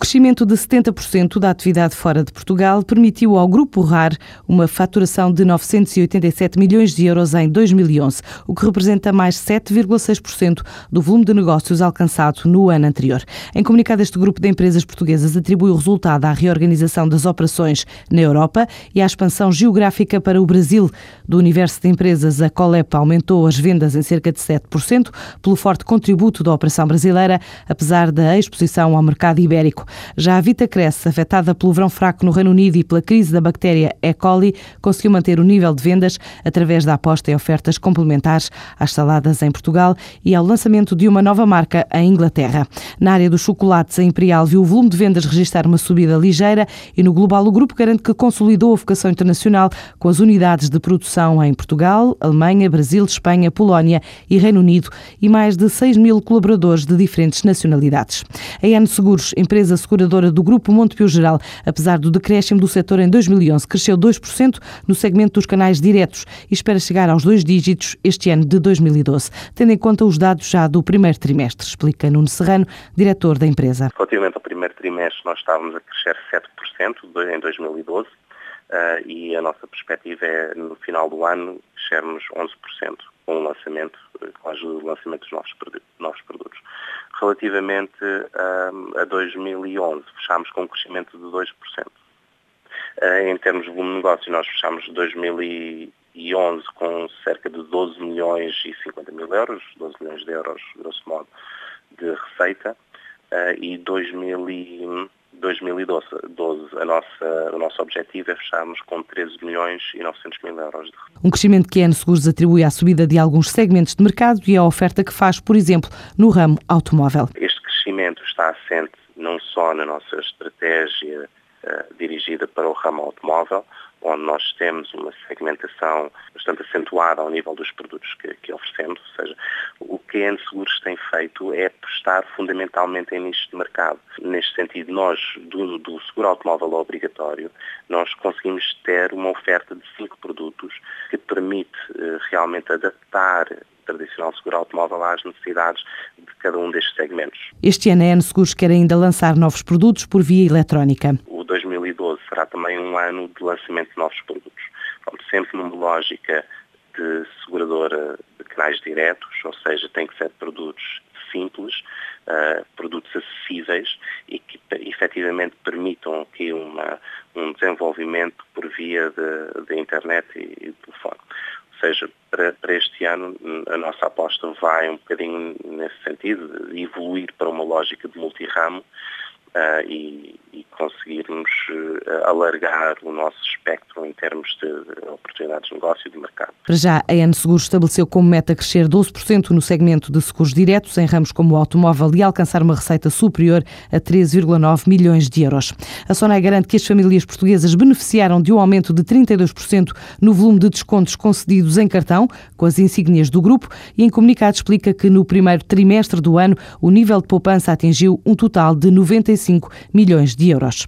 crescimento de 70% da atividade fora de Portugal permitiu ao Grupo RAR uma faturação de 987 milhões de euros em 2011, o que representa mais 7,6% do volume de negócios alcançado no ano anterior. Em comunicado, este grupo de empresas portuguesas atribui o resultado à reorganização das operações na Europa e à expansão geográfica para o Brasil. Do universo de empresas, a Colep aumentou as vendas em cerca de 7%, pelo forte contributo da operação brasileira, apesar da exposição ao mercado ibérico. Já a Vita Cresce, afetada pelo verão fraco no Reino Unido e pela crise da bactéria E. coli, conseguiu manter o nível de vendas através da aposta em ofertas complementares às saladas em Portugal e ao lançamento de uma nova marca em Inglaterra. Na área dos chocolates, a Imperial viu o volume de vendas registrar uma subida ligeira e no global o grupo garante que consolidou a vocação internacional com as unidades de produção em Portugal, Alemanha, Brasil, Espanha, Polónia e Reino Unido e mais de 6 mil colaboradores de diferentes nacionalidades. A N Seguros, empresa seguradora do Grupo Montepio Geral, apesar do decréscimo do setor em 2011, cresceu 2% no segmento dos canais diretos e espera chegar aos dois dígitos este ano de 2012, tendo em conta os dados já do primeiro trimestre, explica Nuno Serrano, diretor da empresa. Relativamente ao primeiro trimestre, nós estávamos a crescer 7% em 2012 uh, e a nossa perspectiva é, no final do ano, crescermos 11%, com o lançamento, com a ajuda do lançamento dos novos produtos. Relativamente uh, a 2011, fechámos com um crescimento de 2%. Uh, em termos de volume de negócio, nós fechámos 2011 com cerca de 12 milhões e 50 mil euros, 12 milhões de euros, grosso modo, de receita, uh, e 2000 2012, a nossa, o nosso objetivo é fecharmos com 13 milhões e 900 mil euros de Um crescimento que a N Seguros atribui à subida de alguns segmentos de mercado e à oferta que faz, por exemplo, no ramo automóvel. Este crescimento está assente não só na nossa estratégia uh, dirigida para o ramo automóvel, onde nós temos uma segmentação bastante acentuada ao nível dos produtos que, que oferecemos, ou seja, o que a Seguros tem feito é apostar fundamentalmente em nichos de mercado. Neste sentido, nós, do, do seguro automóvel obrigatório, nós conseguimos ter uma oferta de cinco produtos que permite eh, realmente adaptar tradicional seguro automóvel às necessidades de cada um destes segmentos. Este ano a N Seguros quer ainda lançar novos produtos por via eletrónica. O 2012 será também um ano de lançamento de novos produtos. Pronto, sempre numa lógica de seguradora de canais diretos, ou seja, tem que ser produtos simples, uh, produtos acessíveis e que efetivamente permitam aqui uma, um desenvolvimento por via de internet e, e telefone. Ou seja, para, para, este ano a nossa aposta vai um bocadinho nesse sentido, de evoluir para uma lógica de multiramo uh, e, e, conseguirmos uh, alargar o nosso espectro em termos de, de oportunidades de negócio e de mercado. Para já, a N Seguros estabeleceu como meta crescer 12% no segmento de seguros diretos em ramos como o automóvel e alcançar uma receita superior a 13,9 milhões de euros. A Sonai garante que as famílias portuguesas beneficiaram de um aumento de 32% no volume de descontos concedidos em cartão, com as insígnias do grupo, e em comunicado explica que no primeiro trimestre do ano o nível de poupança atingiu um total de 95 milhões de euros.